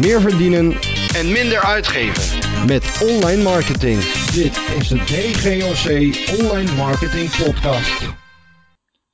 meer verdienen en minder uitgeven. met online marketing. Dit is de DGOC Online Marketing Podcast.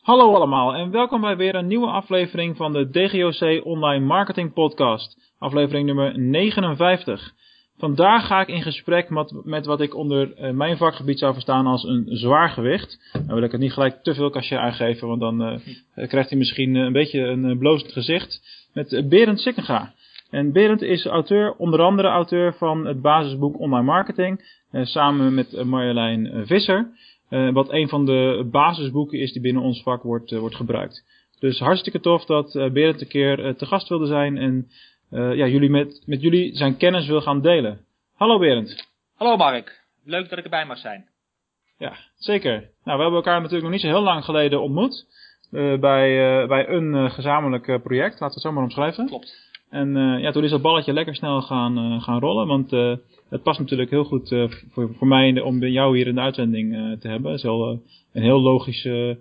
Hallo allemaal en welkom bij weer een nieuwe aflevering van de DGOC Online Marketing Podcast. Aflevering nummer 59. Vandaag ga ik in gesprek met, met wat ik onder eh, mijn vakgebied zou verstaan als een zwaar gewicht. Nou wil ik het niet gelijk te veel cachet aangeven, want dan eh, krijgt hij misschien eh, een beetje een uh, blozend gezicht. Met Berend Sikkenga. En Berend is auteur, onder andere auteur van het basisboek Online Marketing. samen met Marjolein Visser. wat een van de basisboeken is die binnen ons vak wordt, wordt gebruikt. Dus hartstikke tof dat Berend een keer te gast wilde zijn en ja, jullie met, met jullie zijn kennis wil gaan delen. Hallo Berend. Hallo Mark, leuk dat ik erbij mag zijn. Ja, zeker. Nou, we hebben elkaar natuurlijk nog niet zo heel lang geleden ontmoet. Uh, bij, uh, bij een gezamenlijk project, laten we het zo maar omschrijven. Klopt. En ja, toen is dat balletje lekker snel gaan, gaan rollen, want het past natuurlijk heel goed voor, voor mij om jou hier in de uitzending te hebben. Dat is wel een heel logische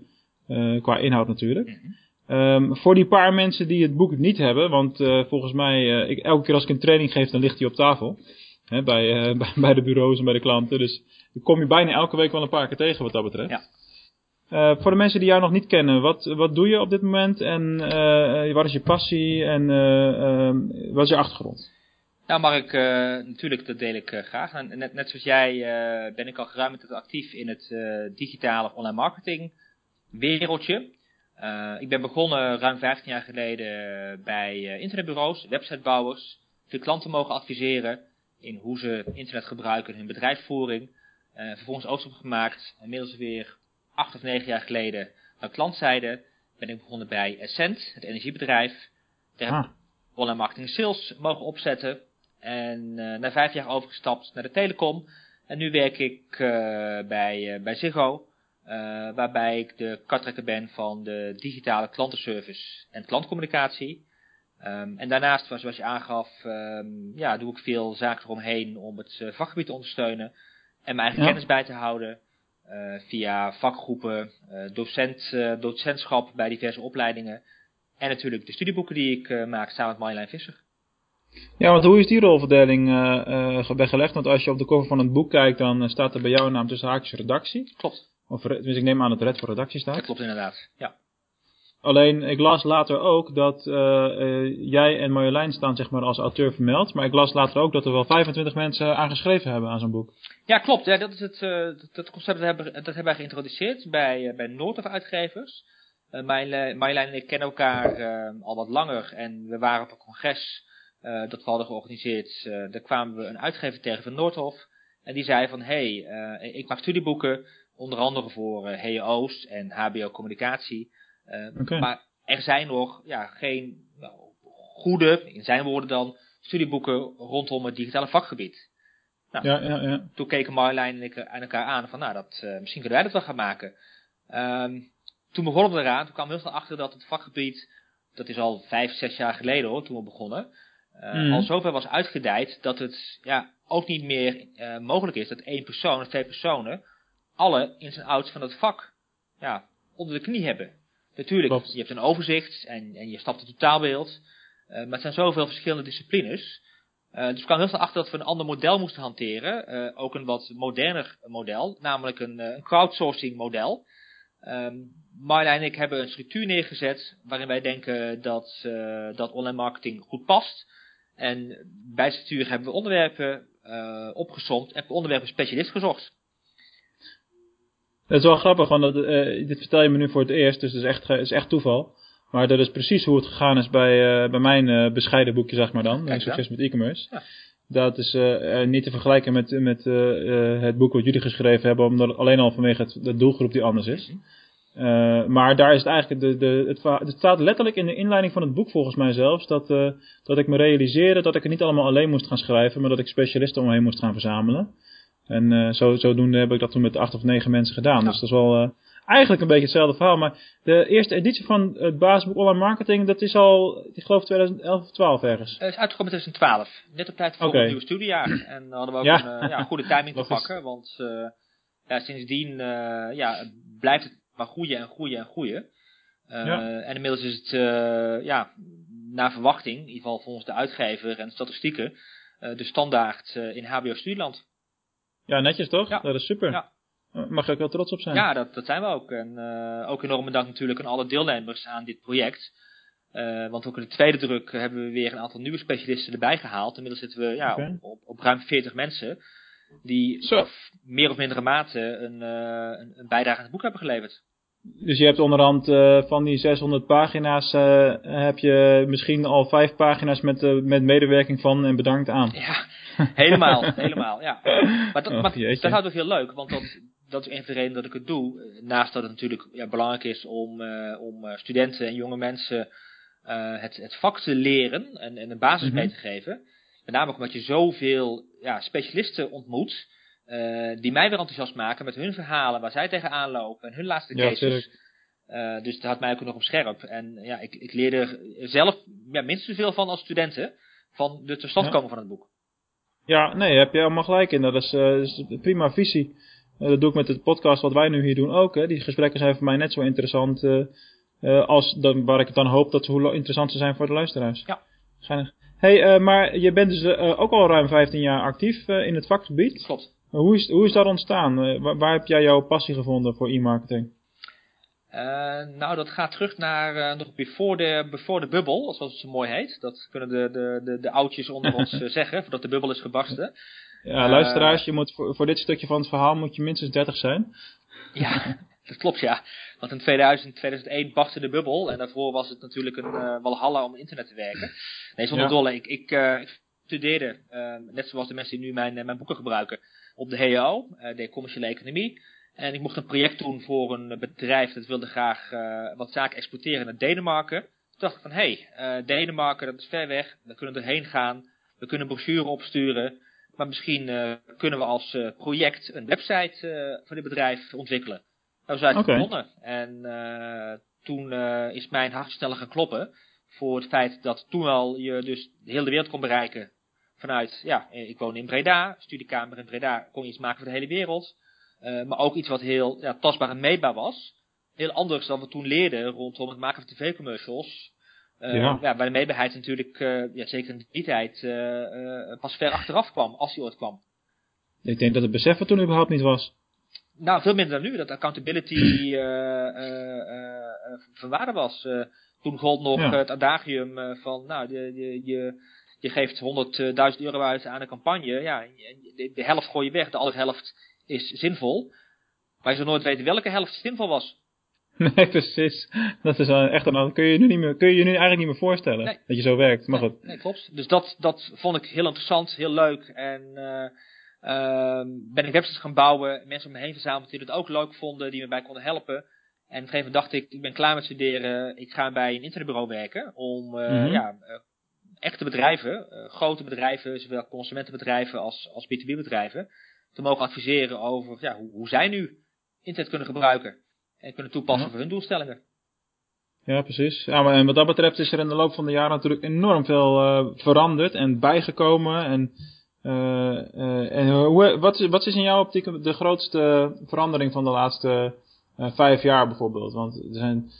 qua inhoud natuurlijk. Mm -hmm. Um, voor die paar mensen die het boek niet hebben, want uh, volgens mij, uh, ik, elke keer als ik een training geef, dan ligt hij op tafel. Hè, bij, uh, bij, bij, de bureaus en bij de klanten. Dus ik kom je bijna elke week wel een paar keer tegen wat dat betreft. Ja. Voor de mensen die jou nog niet kennen, wat, wat doe je op dit moment en wat is je passie en wat is je achtergrond? Nou Mark, natuurlijk dat deel ik graag. En net, net zoals jij ben ik al geruime tijd actief in het digitale online marketing wereldje. Ik ben begonnen ruim 15 jaar geleden bij internetbureaus, websitebouwers, veel klanten mogen adviseren in hoe ze internet gebruiken hun bedrijfsvoering. Vervolgens ook gemaakt, inmiddels weer 8 of 9 jaar geleden naar klantzijde ben ik begonnen bij Essent, het energiebedrijf. Daar heb ik online marketing sales mogen opzetten en na 5 jaar overgestapt naar de telecom. En nu werk ik bij, bij Ziggo. Uh, waarbij ik de kartrekker ben van de digitale klantenservice en klantcommunicatie. Um, en daarnaast, zoals je aangaf, um, ja, doe ik veel zaken eromheen om het uh, vakgebied te ondersteunen en mijn eigen ja. kennis bij te houden. Uh, via vakgroepen, docent, docentschap bij diverse opleidingen. En natuurlijk de studieboeken die ik maak samen met Marjolein Visser. Ja, want hoe is die rolverdeling weggelegd? Want als je op de cover van het boek kijkt, dan staat er bij jouw naam tussen haakjes redactie. Klopt. Of, dus ik neem aan dat Red voor redactie staat. Dat klopt inderdaad, ja. Alleen, ik las later ook dat uh, uh, jij en Marjolein staan zeg maar als auteur vermeld. Maar ik las later ook dat er wel 25 mensen aangeschreven hebben aan zo'n boek. Ja, klopt. Dat is het dat concept dat hebben, dat hebben wij geïntroduceerd bij, bij Noordhof Uitgevers. Marjolein en ik kennen elkaar al wat langer. En we waren op een congres dat we hadden georganiseerd. daar kwamen we een uitgever tegen van Noordhof. En die zei van, hé, hey, ik maak studieboeken onder andere voor HEO's en HBO communicatie. Okay. Maar er zijn nog ja, geen nou, goede, in zijn woorden dan, studieboeken rondom het digitale vakgebied. Nou, ja, ja, ja. Toen keken Marjolein en ik aan elkaar aan van, nou, dat, uh, misschien kunnen wij dat wel gaan maken. Um, toen begonnen we eraan, toen kwam heel snel achter dat het vakgebied, dat is al vijf, zes jaar geleden hoor, toen we begonnen, uh, mm. al zover was uitgedijd dat het ja, ook niet meer uh, mogelijk is dat één persoon of twee personen alle ins en outs van het vak ja, onder de knie hebben. Natuurlijk, Klopt. je hebt een overzicht en, en je stapt het totaalbeeld. Uh, maar het zijn zoveel verschillende disciplines. Uh, dus ik kwam heel snel achter dat we een ander model moesten hanteren. Uh, ook een wat moderner model, namelijk een, een crowdsourcing model. Um, Marjolein en ik hebben een structuur neergezet waarin wij denken dat, dat online marketing goed past. En bij de structuur hebben we onderwerpen opgezomd en per onderwerp een specialist gezocht. Het is wel grappig, want dat, uh, dit vertel je me nu voor het eerst, dus het is echt, is echt toeval. Maar dat is precies hoe het gegaan is bij, uh, bij mijn uh, bescheiden boekje, zeg maar dan. Kijk, Succes met e-commerce. Ja. Dat is niet te vergelijken met, met het boek wat jullie geschreven hebben, omdat alleen al vanwege het, de doelgroep die anders is. -hmm. maar daar is het eigenlijk, de, de, het, het staat letterlijk in de inleiding van het boek volgens mij zelfs, dat, dat ik me realiseerde dat ik het niet allemaal alleen moest gaan schrijven, maar dat ik specialisten omheen moest gaan verzamelen. En uh, zo, zodoende heb ik dat toen met acht of negen mensen gedaan. Ja. Dus dat is wel uh, eigenlijk een beetje hetzelfde verhaal. Maar de eerste editie van het basisboek online marketing, dat is al, ik geloof 2011 of 12 ergens. Het is uitgekomen in 2012. Net op tijd voor okay. een nieuwe studiejaar. En dan hadden we ook ja. een uh, ja, goede timing te pakken. Want ja, sindsdien ja, blijft het maar groeien en groeien en groeien. En inmiddels is het ja, naar verwachting, in ieder geval volgens de uitgever en statistieken, de standaard in HBO-studieland. Ja, netjes toch? Ja. Dat is super. Ja. Mag je ook wel trots op zijn. Ja, dat, dat zijn we ook. En ook enorm bedankt natuurlijk aan alle deelnemers aan dit project. want ook in de tweede druk hebben we weer een aantal nieuwe specialisten erbij gehaald. Inmiddels zitten we ja, op, op, op ruim 40 mensen die Zo. meer of mindere mate een, eh, een, een bijdrage aan het boek hebben geleverd. Dus je hebt onderhand eh, van die 600 pagina's, eh, heb je misschien al vijf pagina's met, eh, met medewerking van en bedankt aan. Ja, helemaal, helemaal, ja. Maar dat, maar jeetje. dat houdt ook heel leuk, want dat, dat is een van de redenen dat ik het doe. Naast dat het natuurlijk ja, belangrijk is om, om studenten en jonge mensen het, het vak te leren en, en een basis Mhm. mee te geven. Met name omdat je zoveel ja, specialisten ontmoet, eh, die mij weer enthousiast maken met hun verhalen, waar zij tegenaan lopen en hun laatste Ja, cases. Eh, dus dat had mij ook nog op scherp. En ja, ik, ik leer er zelf ja, minstens zoveel van als studenten, van de totstandkoming Ja. van het boek. Ja, nee, heb je helemaal gelijk in. Dat is, eh, is een prima visie. Dat doe ik met het podcast wat wij nu hier doen ook. Hè. Die gesprekken zijn voor mij net zo interessant als dan, waar ik het dan hoop dat ze hoe interessant ze zijn voor de luisteraars. Ja. Schijnig. Hey, maar je bent dus ook al ruim 15 jaar actief in het vakgebied. Klopt. Maar hoe, is, hoe is dat ontstaan? Eh, waar, waar heb jij jouw passie gevonden voor e-marketing? Eh, nou, dat gaat terug naar eh, nog before de, before de bubbel, zoals het zo mooi heet. Dat kunnen de, de, de, de oudjes onder ons zeggen, voordat de bubbel is gebarsten. Ja, luisteraars, je moet voor, voor dit stukje van het verhaal moet je minstens 30 zijn. Ja, dat klopt ja. Want in 2000, 2001 barstte de bubbel en daarvoor was het natuurlijk een uh, walhalla om internet te werken. Nee, zonder Ja. dolle. Ik, ik, ik studeerde, net zoals de mensen die nu mijn, mijn boeken gebruiken, op de HEO, eh, de commerciële economie. En ik mocht een project doen voor een bedrijf dat wilde graag eh, wat zaken exporteren naar Denemarken. Toen dacht ik van, hé, hey, eh, Denemarken, dat is ver weg. We kunnen erheen gaan. We kunnen brochure opsturen. Maar misschien kunnen we als project een website eh, voor dit bedrijf ontwikkelen. Nou, is het Oké. begonnen. En toen is mijn hart sneller gaan kloppen. Voor het feit dat toen al je dus de hele wereld kon bereiken. Vanuit, ja, eh, ik woon in Breda, studiekamer in Breda, kon je iets maken voor de hele wereld. Eh, maar ook iets wat heel ja, tastbaar en meetbaar was. Heel anders dan we toen leerden rondom het maken van tv-commercials. Eh, Ja. ja. waar de meetbaarheid natuurlijk, ja, zeker in die tijd, pas ver achteraf kwam, als die ooit kwam. Ik denk dat het besef er toen überhaupt niet was. Nou, veel minder dan nu, dat accountability eh, eh, eh, eh, van waarde was. Toen gold nog Ja. het adagium van, nou, je, je geeft 100.000 euro uit aan een campagne. Ja, de, de helft gooi je weg, de andere helft is zinvol. Maar je zou nooit weten welke helft zinvol was. Nee, precies. Dat is echt een, kun je je nu niet meer, kun je je nu eigenlijk niet meer voorstellen. Nee. Dat je zo werkt. Maar nee, goed. nee, klopt. Dus dat, dat vond ik heel interessant, heel leuk. En eh, ehm, ben ik websites gaan bouwen. Mensen om me heen verzameld die het ook leuk vonden, die me bij konden helpen. En op een gegeven moment dacht ik, ik ben klaar met studeren. Ik ga bij een internetbureau werken. Om eh, Mhm. ja, eh, echte bedrijven, eh, grote bedrijven, zowel consumentenbedrijven als, als B2B bedrijven. Te mogen adviseren over ja, hoe, hoe zij nu internet kunnen gebruiken. En kunnen toepassen Ja. voor hun doelstellingen. Ja, precies. Ja, maar en wat dat betreft is er in de loop van de jaren natuurlijk enorm veel eh, veranderd en bijgekomen. En, eh, en hoe, wat, is, wat is in jouw optiek de grootste verandering van de laatste vijf jaar bijvoorbeeld? Want er zijn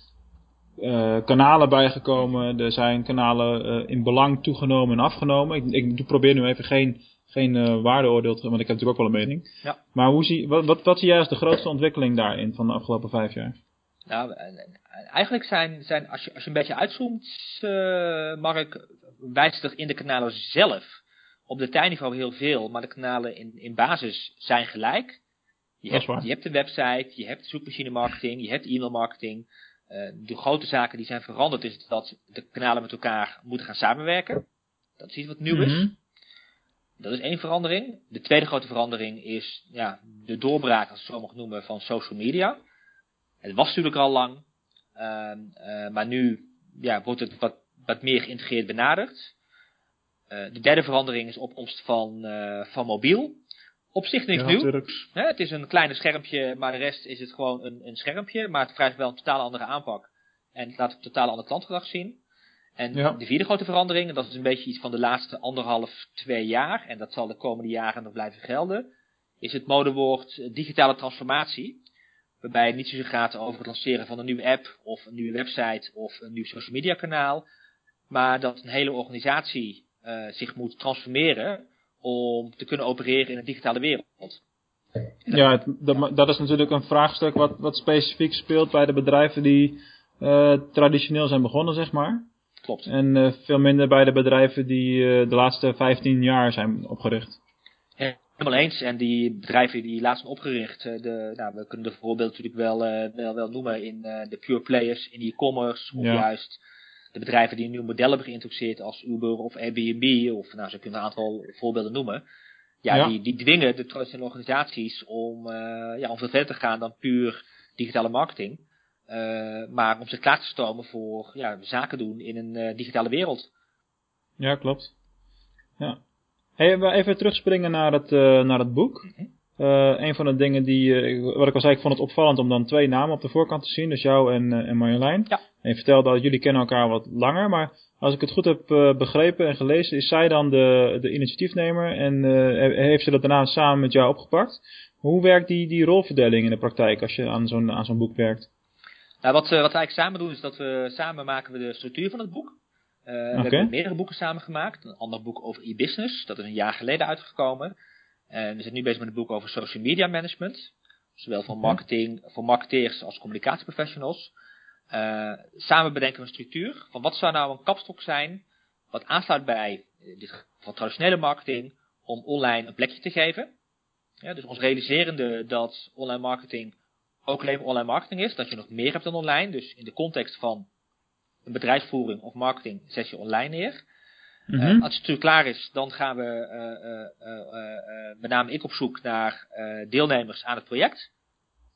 eh, kanalen bijgekomen, er zijn kanalen eh, in belang toegenomen en afgenomen. Ik, ik probeer nu even geen, geen eh, waardeoordeel te want ik heb natuurlijk ook wel een mening. Ja. Maar hoe zie, wat, wat, wat zie jij als de grootste ontwikkeling daarin van de afgelopen vijf jaar? Nou, eigenlijk zijn, zijn als, je, als je een beetje uitzoomt, Mark, wijst er in de kanalen zelf op detailniveau heel veel, maar de kanalen in, in basis zijn gelijk. Je hebt, je hebt een website, je hebt zoekmachine marketing, je hebt e-mail marketing. Eh, de grote zaken die zijn veranderd is dat de kanalen met elkaar moeten gaan samenwerken. Dat is iets wat nieuw is. Mhm. Dat is één verandering. De tweede grote verandering is ja, de doorbraak, als ik het zo mag noemen, van social media. Het was natuurlijk al lang, ehm, eh, maar nu ja, wordt het wat, wat meer geïntegreerd benaderd. Eh, de derde verandering is opkomst van, van mobiel. Op zich niks Ja, nieuw. het is een kleine schermpje, maar de rest is het gewoon een, een schermpje. Maar het vraagt wel een totaal andere aanpak. En het laat een totaal ander klantgedrag zien. En Ja. de vierde grote verandering, en dat is een beetje iets van de laatste anderhalf, twee jaar. En dat zal de komende jaren nog blijven gelden. Is het modewoord eh, digitale transformatie. Waarbij het niet zozeer gaat over het lanceren van een nieuwe app, of een nieuwe website, of een nieuw social media kanaal. maar dat een hele organisatie zich moet transformeren om te kunnen opereren in een digitale wereld. Ja, het, dat, dat, is natuurlijk een vraagstuk wat, wat specifiek speelt bij de bedrijven die traditioneel zijn begonnen, zeg maar. Klopt. En veel minder bij de bedrijven die de laatste 15 jaar zijn opgericht. Helemaal eens. En die bedrijven die laatst zijn opgericht, eh, de, nou, we kunnen de voorbeelden natuurlijk wel, wel, wel noemen in de pure players, in e-commerce, of juist de bedrijven die nieuwe modellen hebben geïntroduceerd als Uber of Airbnb, of nou, zo kunnen een aantal voorbeelden noemen. Ja, Die, die dwingen de traditionele organisaties om, ja, om veel verder te gaan dan puur digitale marketing. maar om zich klaar te stomen voor ja, zaken doen in een digitale wereld. Ja, klopt. Ja. Hey, even terugspringen naar het, uh, naar het boek. Uh, een van de dingen die, uh, wat ik al zei, ik vond het opvallend om dan twee namen op de voorkant te zien. Dus jou en, en Marjolein. Ja. En je vertelde dat jullie kennen elkaar wat langer. Maar als ik het goed heb begrepen en gelezen, is zij dan de, de initiatiefnemer. En heeft ze dat daarna samen met jou opgepakt. Hoe werkt die, die rolverdeling in de praktijk als je aan zo'n aan zo'n boek werkt? Nou, wat, wat we eigenlijk samen doen is dat we samen maken we de structuur van het boek. Uh, We hebben meerdere boeken samengemaakt. Een ander boek over e-business, dat is een jaar geleden uitgekomen. En we zijn nu bezig met een boek over social media management. Zowel voor marketing, voor marketeers als communicatieprofessionals. Uh, samen bedenken we een structuur van wat zou nou een kapstok zijn, wat aansluit bij dit geval traditionele marketing, om online een plekje te geven. Ja, dus ons realiserende dat online marketing ook alleen online marketing is, dat je nog meer hebt dan online. Dus in de context van een bedrijfsvoering of marketing zet je online neer. Mm -hmm. uh, als het natuurlijk klaar is, dan gaan we, uh, uh, met name ik op zoek naar deelnemers aan het project.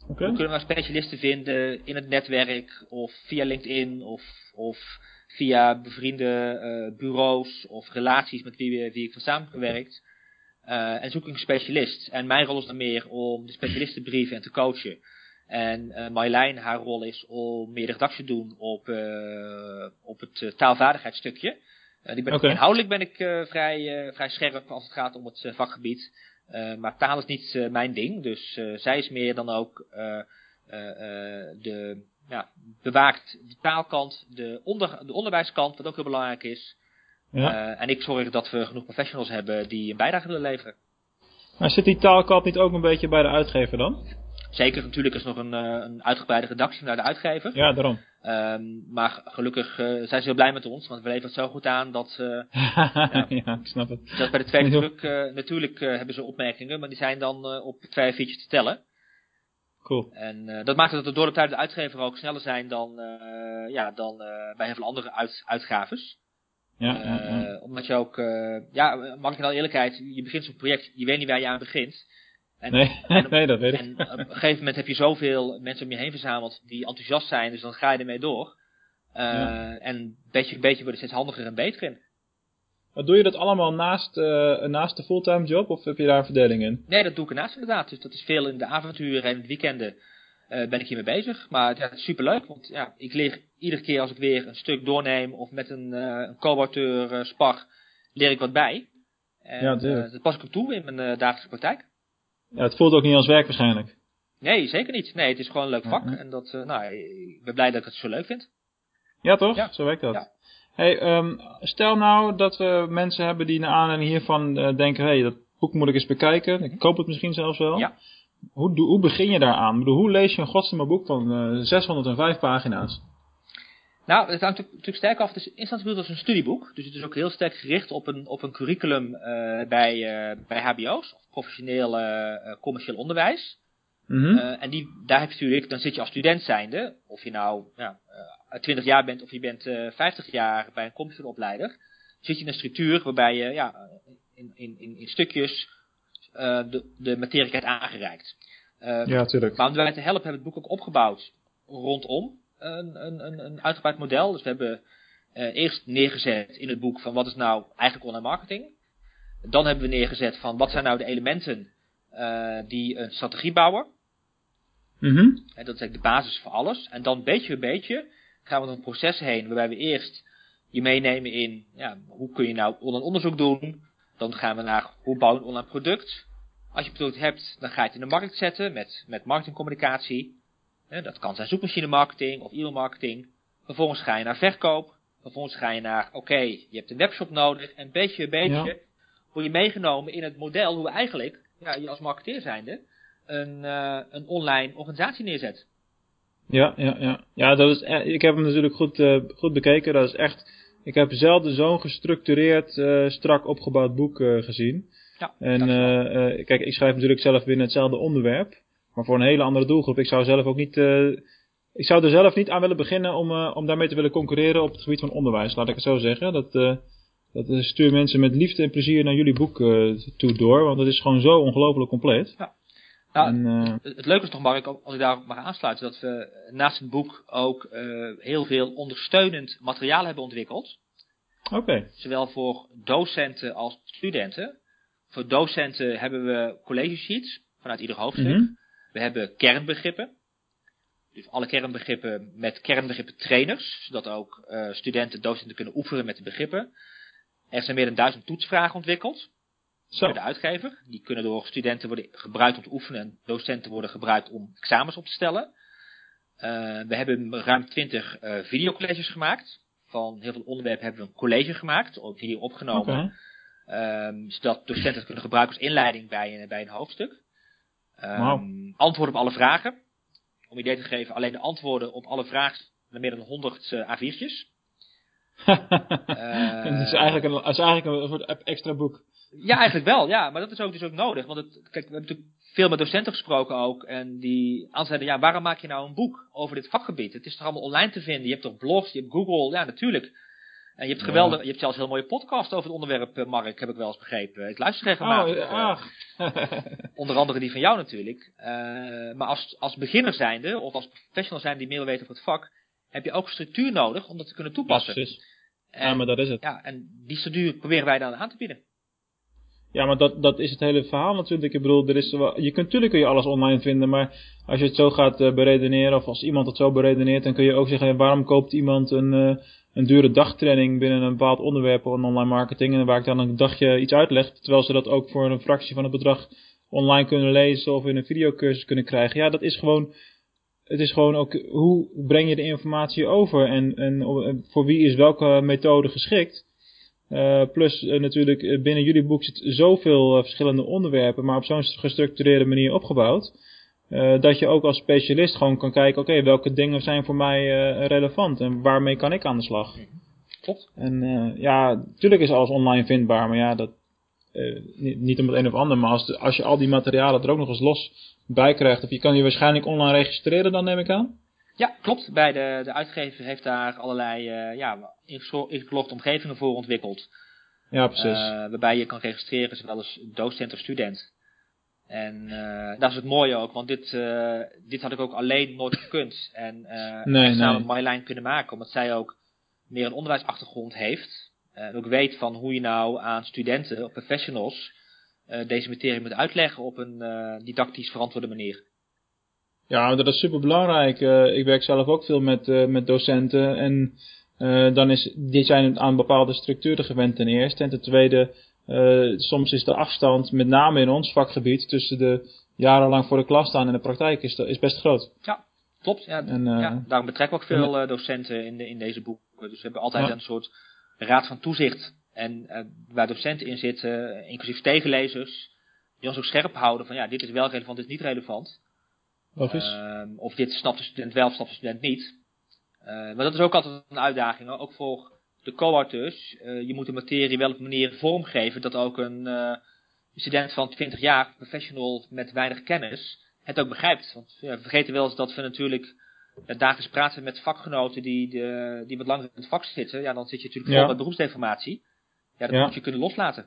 Okay. We kunnen we specialisten vinden in het netwerk of via LinkedIn of, of via bevriende bureaus of relaties met wie, wie ik van samengewerkt. en zoek ik een specialist. En mijn rol is dan meer om de specialisten te brieven en te coachen. En uh, Marjolein, haar rol is om meer redactie te doen op, uh, op het uh, taalvaardigheidsstukje. Die ben okay. Inhoudelijk ben ik vrij, vrij scherp als het gaat om het vakgebied. maar taal is niet mijn ding. Dus zij is meer dan ook de, ja, bewaakt de taalkant, de, onder, de onderwijskant, wat ook heel belangrijk is. Ja. en ik zorg dat we genoeg professionals hebben die een bijdrage willen leveren. Maar zit die taalkant niet ook een beetje bij de uitgever dan? Zeker, natuurlijk is nog een, uh, een uitgebreide redactie naar de uitgever. Ja, daarom. Um, maar gelukkig uh, zijn ze heel blij met ons, want we leveren het zo goed aan dat... Uh, ja, ja, ik snap het. Dat bij de tweede druk, natuurlijk hebben ze opmerkingen, maar die zijn dan op twee viertjes te tellen. Cool. En dat maakt dat de door de tijd de uitgever ook sneller zijn dan, ja, dan bij heel veel andere uit, uitgaves. Ja, ja, ja. Omdat je ook, ja, mag ik in alle eerlijkheid, je begint zo'n project, je weet niet waar je aan begint. En, nee, en, nee, dat weet ik. En op een gegeven moment heb je zoveel mensen om je heen verzameld die enthousiast zijn, dus dan ga je ermee door. Uh, ja. En beetje bij beetje worden steeds handiger en beter in. Maar doe je dat allemaal naast, uh, naast de fulltime job of heb je daar een verdeling in? Nee, dat doe ik ernaast inderdaad. Dus dat is veel in de avonturen en in het weekenden uh, ben ik hiermee bezig. Maar ja, het is superleuk, want ja, ik leer iedere keer als ik weer een stuk doorneem of met een, een co-auteur spar, leer ik wat bij. En ja, dat pas ik ook toe in mijn dagelijkse praktijk. Ja, het voelt ook niet als werk waarschijnlijk. Nee, zeker niet. Nee, het is gewoon een leuk vak. En dat, uh, nou, ik ben blij dat ik het zo leuk vind. Ja, toch? Ja. Zo werkt dat. Ja. Hey, um, stel nou dat we mensen hebben die naar aanleiding hiervan uh, denken, hé, hey, dat boek moet ik eens bekijken. Ik koop het misschien zelfs wel. Ja. Hoe, hoe begin je daaraan? Ik bedoel, hoe lees je een godsdienst boek van uh, 605 pagina's? Nou, het hangt natuurlijk sterk af. Het is in eerste instantie als een studieboek. Dus het is ook heel sterk gericht op een, op een curriculum uh, bij, uh, bij HBO's, of professioneel uh, commercieel onderwijs. Mm -hmm. en die, daar heb je natuurlijk, dan zit je als student zijnde, of je nou ja, 20 jaar bent of je bent 50 jaar bij een commercieel opleider, zit je in een structuur waarbij je ja, in, in, in, in stukjes de, de materie krijgt aangereikt. ja, natuurlijk. Maar om daarbij te helpen hebben we het boek ook opgebouwd rondom een, een, een uitgebreid model. Dus we hebben uh, eerst neergezet in het boek van wat is nou eigenlijk online marketing. Dan hebben we neergezet van wat zijn nou de elementen uh, die een strategie bouwen. Mm -hmm. En dat is eigenlijk de basis voor alles. En dan beetje bij beetje gaan we door een proces heen waarbij we eerst je meenemen in ja, hoe kun je nou online onderzoek doen. Dan gaan we naar hoe bouw je een online product. Als je een product hebt, dan ga je het in de markt zetten met, met marketingcommunicatie. Dat kan zijn zoekmachine marketing of e-mail marketing. Vervolgens ga je naar verkoop. Vervolgens ga je naar, oké, je hebt een webshop nodig. En beetje bij beetje Ja. word je meegenomen in het model hoe eigenlijk, ja, je als marketeer zijnde, een, eh, een online organisatie neerzet. Ja, ja, ja. Ja, dat is, e- ik heb hem natuurlijk goed, eh, goed bekeken. Dat is echt, ik heb zelden zo'n gestructureerd, eh, strak opgebouwd boek eh, gezien. Ja, En eh, eh, kijk, ik schrijf natuurlijk zelf binnen hetzelfde onderwerp, maar voor een hele andere doelgroep. Ik zou zelf ook niet, eh, ik zou er zelf niet aan willen beginnen om, eh, om daarmee te willen concurreren op het gebied van onderwijs, laat ik het zo zeggen. Dat, eh, dat stuur mensen met liefde en plezier naar jullie boek toe door, want het is gewoon zo ongelooflijk compleet. Nou, en, Het het leuke is nog, Mark, als ik daarop mag aansluiten, dat we naast het boek ook heel veel ondersteunend materiaal hebben ontwikkeld. Oké, Zowel voor docenten als studenten. Voor docenten hebben we college sheets vanuit ieder hoofdstuk. Mhm. We hebben kernbegrippen. Dus alle kernbegrippen met kernbegrippen trainers, zodat ook eh, studenten, docenten kunnen oefenen met de begrippen. Er zijn meer dan duizend toetsvragen ontwikkeld zo. door de uitgever. Die kunnen door studenten worden gebruikt om te oefenen en docenten worden gebruikt om examens op te stellen. Eh, we hebben ruim 20 eh videocolleges gemaakt. Van heel veel onderwerpen hebben we een college gemaakt, ook video opgenomen. Ehm, zodat docenten het kunnen gebruiken als inleiding bij een, bij een hoofdstuk. Ehm. Antwoorden op alle vragen. Om idee te geven, alleen de antwoorden op alle vragen zijn meer dan 100 eh, A4'tjes. het is eigenlijk een, is eigenlijk een soort extra boek. Ja, eigenlijk wel, ja. Maar dat is ook dus ook nodig. Want het, kijk, we hebben natuurlijk veel met docenten gesproken ook. En die zeiden, ja, waarom maak je nou een boek over dit vakgebied? Het is toch allemaal online te vinden? Je hebt toch blogs, je hebt Google, ja, natuurlijk. En je hebt geweldig, je hebt zelfs een heel mooie podcast over het onderwerp, eh, Mark, heb ik wel eens begrepen. Ik luister regelmatig. Oh, eh, ach. Onder andere die van jou natuurlijk. Eh, maar als, als beginner zijnde, of als professional zijnde die meer weten over het vak, heb je ook structuur nodig om dat te kunnen Ja, toepassen. precies. en, Ja, maar dat is het. ja, en die structuur proberen wij dan aan te bieden. Ja, maar dat, dat is het hele verhaal natuurlijk. Ik bedoel, er is wel, je kunt, natuurlijk kun je alles online vinden, maar als je het zo gaat eh, beredeneren, of als iemand het zo beredeneert, dan kun je ook zeggen, waarom koopt iemand een, eh, een dure dagtraining binnen een bepaald onderwerp een online marketing, en waar ik dan een dagje iets uitleg, terwijl ze dat ook voor een fractie van het bedrag online kunnen lezen of in een videocursus kunnen krijgen. Ja, dat is gewoon, het is gewoon ook, hoe breng je de informatie over en, en eh, voor wie is welke methode geschikt. Uh, plus uh, natuurlijk uh, binnen jullie boek zit zoveel verschillende onderwerpen, maar op zo'n gestructureerde manier opgebouwd. dat je ook als specialist gewoon kan kijken, oké, okay, welke dingen zijn voor mij relevant en waarmee kan ik aan de slag. Klopt. En ja, natuurlijk is alles online vindbaar, maar ja, dat, niet, niet om het een of ander, maar als, de, als je al die materialen er ook nog eens los bij krijgt, of je kan je waarschijnlijk online registreren dan neem ik aan. Ja, klopt. Bij de, de uitgever heeft daar allerlei uh, ja, ingelogde omgevingen voor ontwikkeld. Ja, precies. Uh, waarbij je kan registreren zowel als docent of student. En uh, dat is het mooie ook, want dit, dit had ik ook alleen nooit gekund. En nee, samen met Marjolein kunnen maken, omdat zij ook meer een onderwijsachtergrond heeft. En ook weet van hoe je nou aan studenten of professionals deze materie moet uitleggen op een didactisch verantwoorde manier. Ja, dat is super belangrijk. Uh, ik werk zelf ook veel met, uh, met docenten. En uh, dan is, die zijn aan bepaalde structuren gewend ten eerste. En ten tweede, soms is de afstand, met name in ons vakgebied, tussen de jarenlang voor de klas staan en de praktijk is, is best groot. Ja, klopt. Ja, en, ja, daarom betrekken we ook veel docenten in, de, in deze boeken. Dus we hebben altijd Ja. een soort raad van toezicht. En waar docenten in zitten, inclusief tegenlezers, die ons ook scherp houden van ja, dit is wel relevant, dit is niet relevant. Logisch. Uh, of dit snapt de student wel, of snapt de student niet. Uh, maar dat is ook altijd een uitdaging, hoor. ook voor de co-auteurs. Uh, je moet de materie wel op een manier vormgeven dat ook een student van 20 jaar, professional met weinig kennis, het ook begrijpt. Want ja, we vergeten wel eens dat we natuurlijk dagelijks praten met vakgenoten die, de, die wat langer in het vak zitten. Ja, dan zit je natuurlijk Ja. met beroepsdeformatie. Ja, dat moet je kunnen loslaten.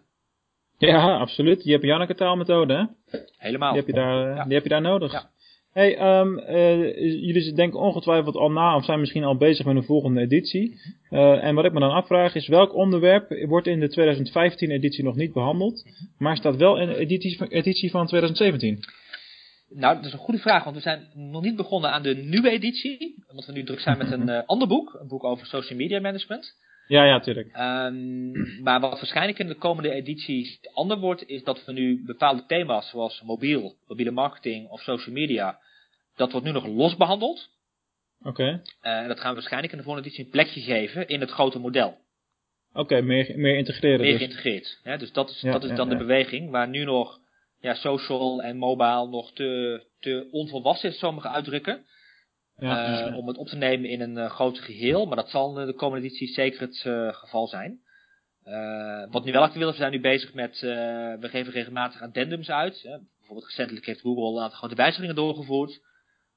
Ja, absoluut. Je hebt Janneke taalmethode, hè? Helemaal. Die heb je daar, eh, Ja. die heb je daar nodig. Hey, um, uh, jullie denken ongetwijfeld al na of zijn misschien al bezig met een volgende editie. Uh, en wat ik me dan afvraag is welk onderwerp wordt in de 2015 editie nog niet behandeld, maar staat wel in de editie, editie van 2017? Nou, dat is een goede vraag, want we zijn nog niet begonnen aan de nieuwe editie. Omdat we nu druk zijn met een uh, ander boek, een boek over social media management. Ja, ja, tuurlijk. Um, maar wat waarschijnlijk in de komende edities ander wordt, is dat we nu bepaalde thema's zoals mobiel, mobiele marketing of social media, dat wordt nu nog los behandeld. Oké. en dat gaan we waarschijnlijk in de volgende editie een plekje geven in het grote model. Oké, meer, meer integreren Meer dus. geïntegreerd. Hè? Dus dat is, Ja, dat is dan ja. de beweging waar nu nog ja, social en mobile nog te, te onvolwassen is, ik uitdrukken. Ja, eh. Om het op te nemen in een uh, groter geheel. Maar dat zal in de komende editie zeker het uh, geval zijn. Wat nu wel actueel is, we zijn nu bezig met, we geven regelmatig addendums uit. Hè? Bijvoorbeeld recentelijk heeft Google een aantal grote wijzigingen doorgevoerd.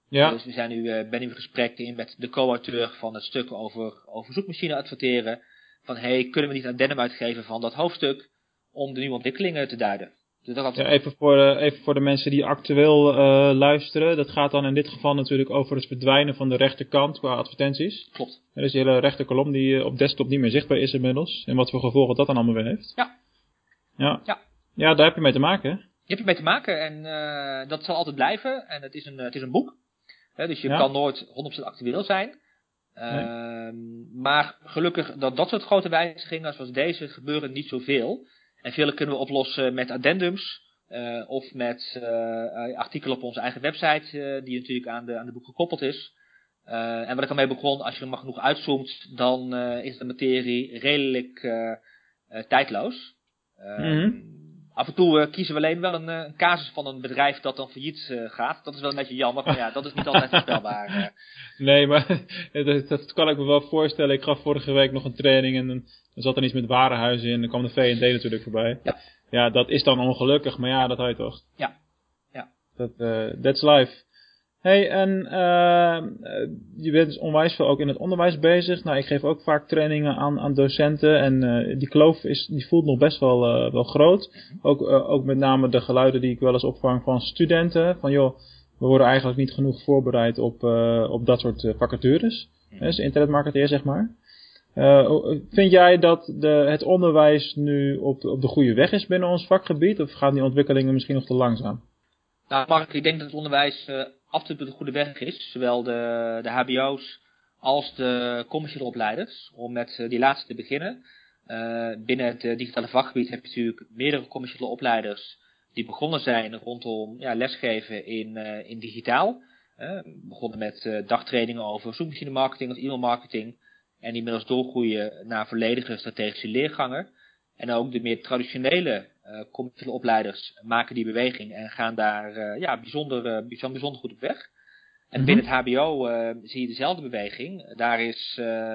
Ja. Dus we zijn nu, ben nu in gesprek in met de co-auteur van het stuk over, over zoekmachine adverteren. Van hey, kunnen we niet een addendum uitgeven van dat hoofdstuk om de nieuwe ontwikkelingen te duiden. Dus dat ja, even, voor, uh, even voor de mensen die actueel uh, luisteren. Dat gaat dan in dit geval natuurlijk over het verdwijnen van de rechterkant qua advertenties. Klopt. Er is die hele rechterkolom die uh, op desktop niet meer zichtbaar is inmiddels. En wat voor gevolgen dat dan allemaal weer heeft. Ja. Ja, ja. ja daar heb je mee te maken. hè? Je hebt ermee te maken en dat zal altijd blijven. En het is een, het is een boek. Hè, dus je Ja. kan nooit 100% actueel zijn. Uh, Maar gelukkig dat dat soort grote wijzigingen zoals deze gebeuren niet zoveel. En vele kunnen we oplossen met addendums. Uh, of met uh, artikelen op onze eigen website, die natuurlijk aan de, aan de boek gekoppeld is. En wat ik ermee begon, als je er maar genoeg uitzoomt, dan is de materie redelijk tijdloos. Uh, Mhm. Af en toe uh, kiezen we alleen wel een, uh, een casus van een bedrijf dat dan failliet uh, gaat. Dat is wel een beetje jammer, maar ja, dat is niet altijd voorspelbaar. Nee, maar dat, dat kan ik me wel voorstellen. Ik gaf vorige week nog een training en dan, dan zat er iets met warenhuizen in. En dan kwam de V&D natuurlijk voorbij. Ja. ja, dat is dan ongelukkig, maar ja, dat had je toch. Ja. Ja. Dat, uh, that's life. Hey, en uh, je bent dus onwijs veel ook in het onderwijs bezig. Nou, ik geef ook vaak trainingen aan, aan docenten. En uh, die kloof is, die voelt nog best wel, uh, wel groot. Ook, uh, ook met name de geluiden die ik wel eens opvang van studenten. Van joh, we worden eigenlijk niet genoeg voorbereid op, op dat soort vacatures. Dus internetmarketeer, zeg maar. Uh, vind jij dat de, het onderwijs nu op, op de goede weg is binnen ons vakgebied? Of gaan die ontwikkelingen misschien nog te langzaam? Nou, Mark, ik denk dat het onderwijs uh, absoluut op de goede weg is. Zowel de, de HBO's als de commerciële opleiders. Om met uh, die laatste te beginnen. Uh, binnen het digitale vakgebied heb je natuurlijk meerdere commerciële opleiders die begonnen zijn rondom ja, lesgeven in, in digitaal. begonnen met dagtrainingen over zoekmachine marketing of e-mail marketing. En die inmiddels doorgroeien naar volledige strategische leergangen. En ook de meer traditionele commerciële opleiders maken die beweging en gaan daar uh, ja, bijzonder, uh, bijzonder goed op weg. En Mhm. binnen het HBO zie je dezelfde beweging. Daar is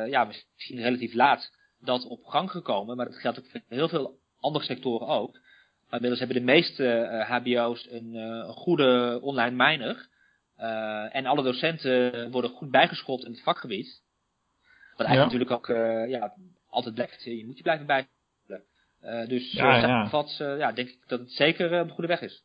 ja, misschien relatief laat dat op gang gekomen, maar dat geldt ook voor heel veel andere sectoren ook. Maar inmiddels hebben de meeste HBO's een, een goede online miner. en alle docenten worden goed bijgeschoold in het vakgebied. Wat eigenlijk ja. natuurlijk ook ja, altijd blijft, je moet je blijven bij. Uh, dus ja, uh, ja. Ja, denk ik dat het zeker uh, op de goede weg is.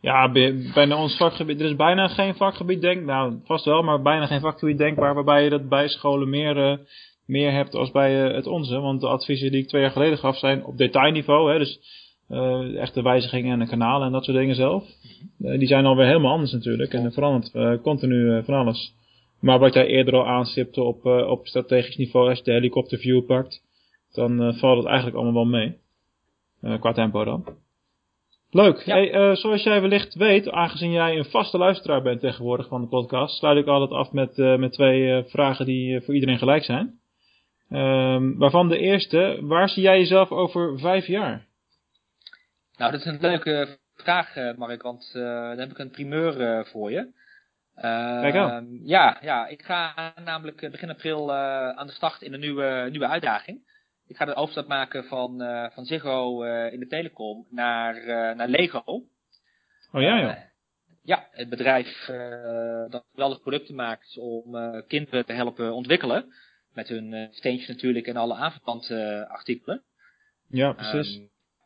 Ja, bijna ons vakgebied, er is bijna geen vakgebied denk, nou vast wel, maar bijna geen vakgebied denkbaar waarbij je dat bij scholen meer, meer hebt als bij het onze. Want de adviezen die ik twee jaar geleden gaf zijn op detailniveau, hè, dus echte wijzigingen en een kanaal en dat soort dingen zelf. die zijn alweer helemaal anders natuurlijk en er verandert continu van alles. Maar wat jij eerder al aanstipte op, op strategisch niveau, als je de helikopterview pakt, dan uh, valt het eigenlijk allemaal wel mee. Uh, qua tempo dan. Leuk. Ja. Hey, uh, zoals jij wellicht weet, aangezien jij een vaste luisteraar bent tegenwoordig van de podcast, sluit ik altijd af met, met twee vragen die voor iedereen gelijk zijn. Ehm, waarvan de eerste, waar zie jij jezelf over vijf jaar? Nou, dat is een leuke vraag, Mark, want dan heb ik een primeur voor je. Kijk aan. Ja, ja, ik ga namelijk begin april aan de start in een nieuwe, nieuwe uitdaging. Ik ga de overstap maken van, uh, van Ziggo uh, in de telecom naar, uh, naar Lego. Oh ja, ja. ja, het bedrijf dat geweldige producten maakt om kinderen te helpen ontwikkelen. Met hun steentjes natuurlijk en alle aanverwante artikelen. Ja, precies.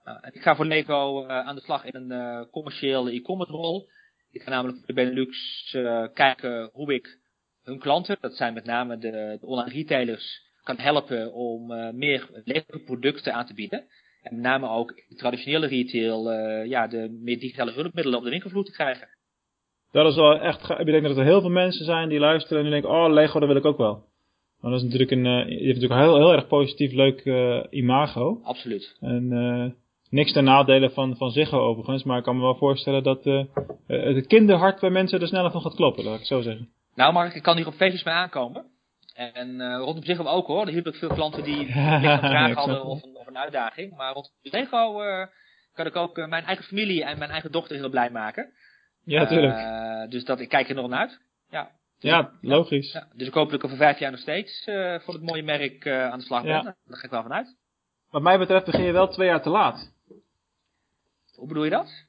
Um, ik ga voor Lego aan de slag in een commerciële e-commerce rol. Ik ga namelijk voor de Benelux kijken hoe ik hun klanten, dat zijn met name de, de online retailers, kan helpen om uh, meer levere producten aan te bieden. En met name ook traditionele retail uh, ja, de meer digitale hulpmiddelen op de winkelvloer te krijgen. Dat is wel echt, ik denk dat er heel veel mensen zijn die luisteren en die denken, oh Lego, dat wil ik ook wel. Maar dat is natuurlijk een, uh, je hebt natuurlijk een heel, heel erg positief, leuk imago. Absoluut. En niks ten nadele van, van Ziggo overigens, maar ik kan me wel voorstellen dat het kinderhart bij mensen er sneller van gaat kloppen, laat ik het zo zeggen. Nou Mark, ik kan hier op feestjes mee aankomen. En uh, rondom zich ook hoor. Er hielp ook veel klanten die een vraag hadden of een, of een, uitdaging. Maar rondom Lego uh, kan ik ook uh, mijn eigen familie en mijn eigen dochter heel blij maken. Ja, tuurlijk. dus dat, ik kijk er nog naar uit. Ja, ja, logisch. Ja, dus ik hoop dat ik over vijf jaar nog steeds voor het mooie merk aan de slag ben. Daar ga ik wel vanuit. Wat mij betreft begin je wel twee jaar te laat. Hoe bedoel je dat?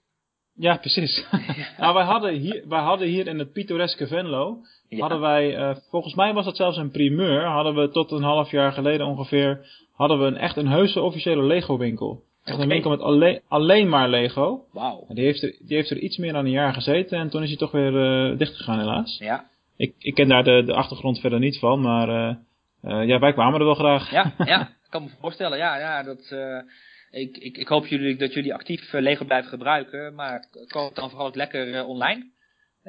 Ja, precies. nou, wij hadden, hier, wij hadden hier in het pittoreske Venlo, hadden wij, uh, volgens mij was dat zelfs een primeur, hadden we tot een half jaar geleden ongeveer, hadden we een, echt een heuse officiële Lego winkel. Echt een winkel met alleen, alleen maar Lego. Wauw. Die heeft, er, die heeft er iets meer dan een jaar gezeten en toen is hij toch weer uh, dichtgegaan helaas. Ja. Ik, ik ken daar de, de achtergrond verder niet van, maar uh, ja, wij kwamen er wel graag. Ja, ja, ik kan me voorstellen. Ja, ja dat ik, ik, ik hoop jullie, dat jullie actief uh, Lego blijven gebruiken, maar koop dan vooral ook lekker uh, online.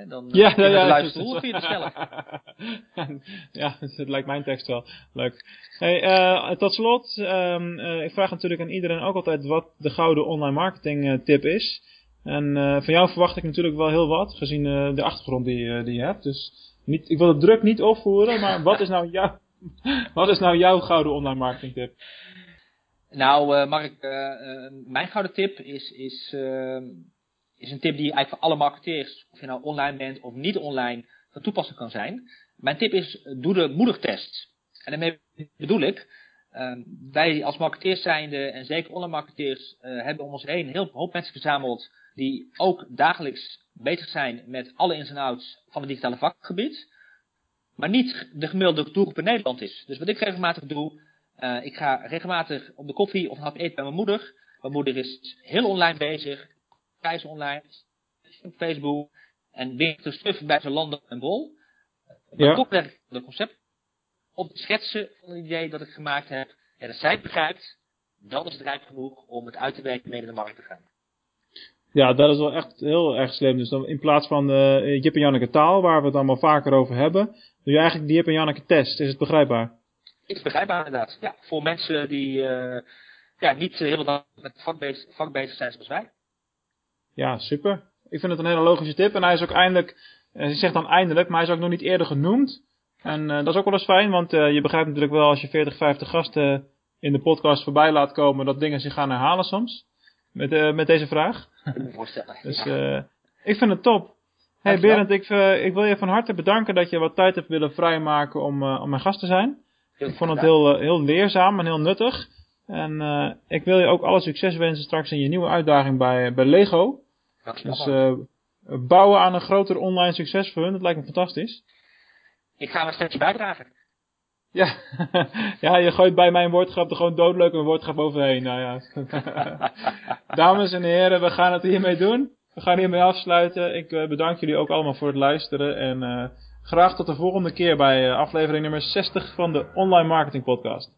Dan uh, ja, ja, ja, luisteren hoe je bestellen. ja, het lijkt mijn tekst wel leuk. Hey, tot slot, um, ik vraag natuurlijk aan iedereen ook altijd wat de gouden online marketing tip is. En van jou verwacht ik natuurlijk wel heel wat, gezien de achtergrond die, die je hebt. Dus niet, ik wil de druk niet opvoeren, maar wat is nou, jouw, wat is nou jouw gouden online marketing tip? Nou, uh, Mark, uh, mijn gouden tip is, is, uh, is een tip die eigenlijk voor alle marketeers, of je nou online bent of niet online, van toepassing kan zijn. Mijn tip is, doe de moedigtest. En daarmee bedoel ik, wij als marketeers zijnde, en zeker online marketeers, hebben om ons heen een heel hoop mensen verzameld die ook dagelijks bezig zijn met alle ins en outs van het digitale vakgebied, maar niet de gemiddelde doelgroep in Nederland is. Dus wat ik regelmatig doe, uh, ik ga regelmatig op de koffie of een hap eten bij mijn moeder. Mijn moeder is heel online bezig. Reis online. Op Facebook. En weer te stuffen bij zijn landen en bol. Maar ja. toch werk ik het concept op de schetsen van het idee dat ik gemaakt heb. En als zij het begrijpt, dan is het rijp genoeg om het uit te werken mee in de markt te gaan. Ja, dat is wel echt heel erg slim. Dus dan in plaats van de uh, Jip en Janneke taal, waar we het allemaal vaker over hebben, doe je eigenlijk die Jip en Janneke test. Is het begrijpbaar? Is begrijpbaar inderdaad. Ja, voor mensen die uh, ja, niet heel met vak bezig, vak bezig zijn zoals wij. Ja, super. Ik vind het een hele logische tip. En hij is ook eindelijk, uh, je zegt dan eindelijk, maar hij is ook nog niet eerder genoemd. En uh, dat is ook wel eens fijn, want je begrijpt natuurlijk wel als je 40, 50 gasten in de podcast voorbij laat komen, dat dingen zich gaan herhalen soms. Met, met deze vraag. voorstellen. dus ik vind het top. Hey Berend, ik, ik wil je van harte bedanken dat je wat tijd hebt willen vrijmaken om, om mijn gast te zijn ik vond het heel, eh, heel leerzaam en heel nuttig. En uh, ik wil je ook alle succes wensen straks in je nieuwe uitdaging bij, bij Lego. Dus uh, bouwen aan een groter online succes voor hun, dat lijkt me fantastisch. Ik ga een steeds bijdragen. Ja. ja, je gooit bij mijn woordgrap er gewoon doodleuk een woordgrap overheen. Nou ja. Dames en heren, we gaan het hiermee doen. We gaan hiermee afsluiten. Ik bedank jullie ook allemaal voor het luisteren. En Graag tot de volgende keer bij eh, aflevering nummer 60 van de Online Marketing Podcast.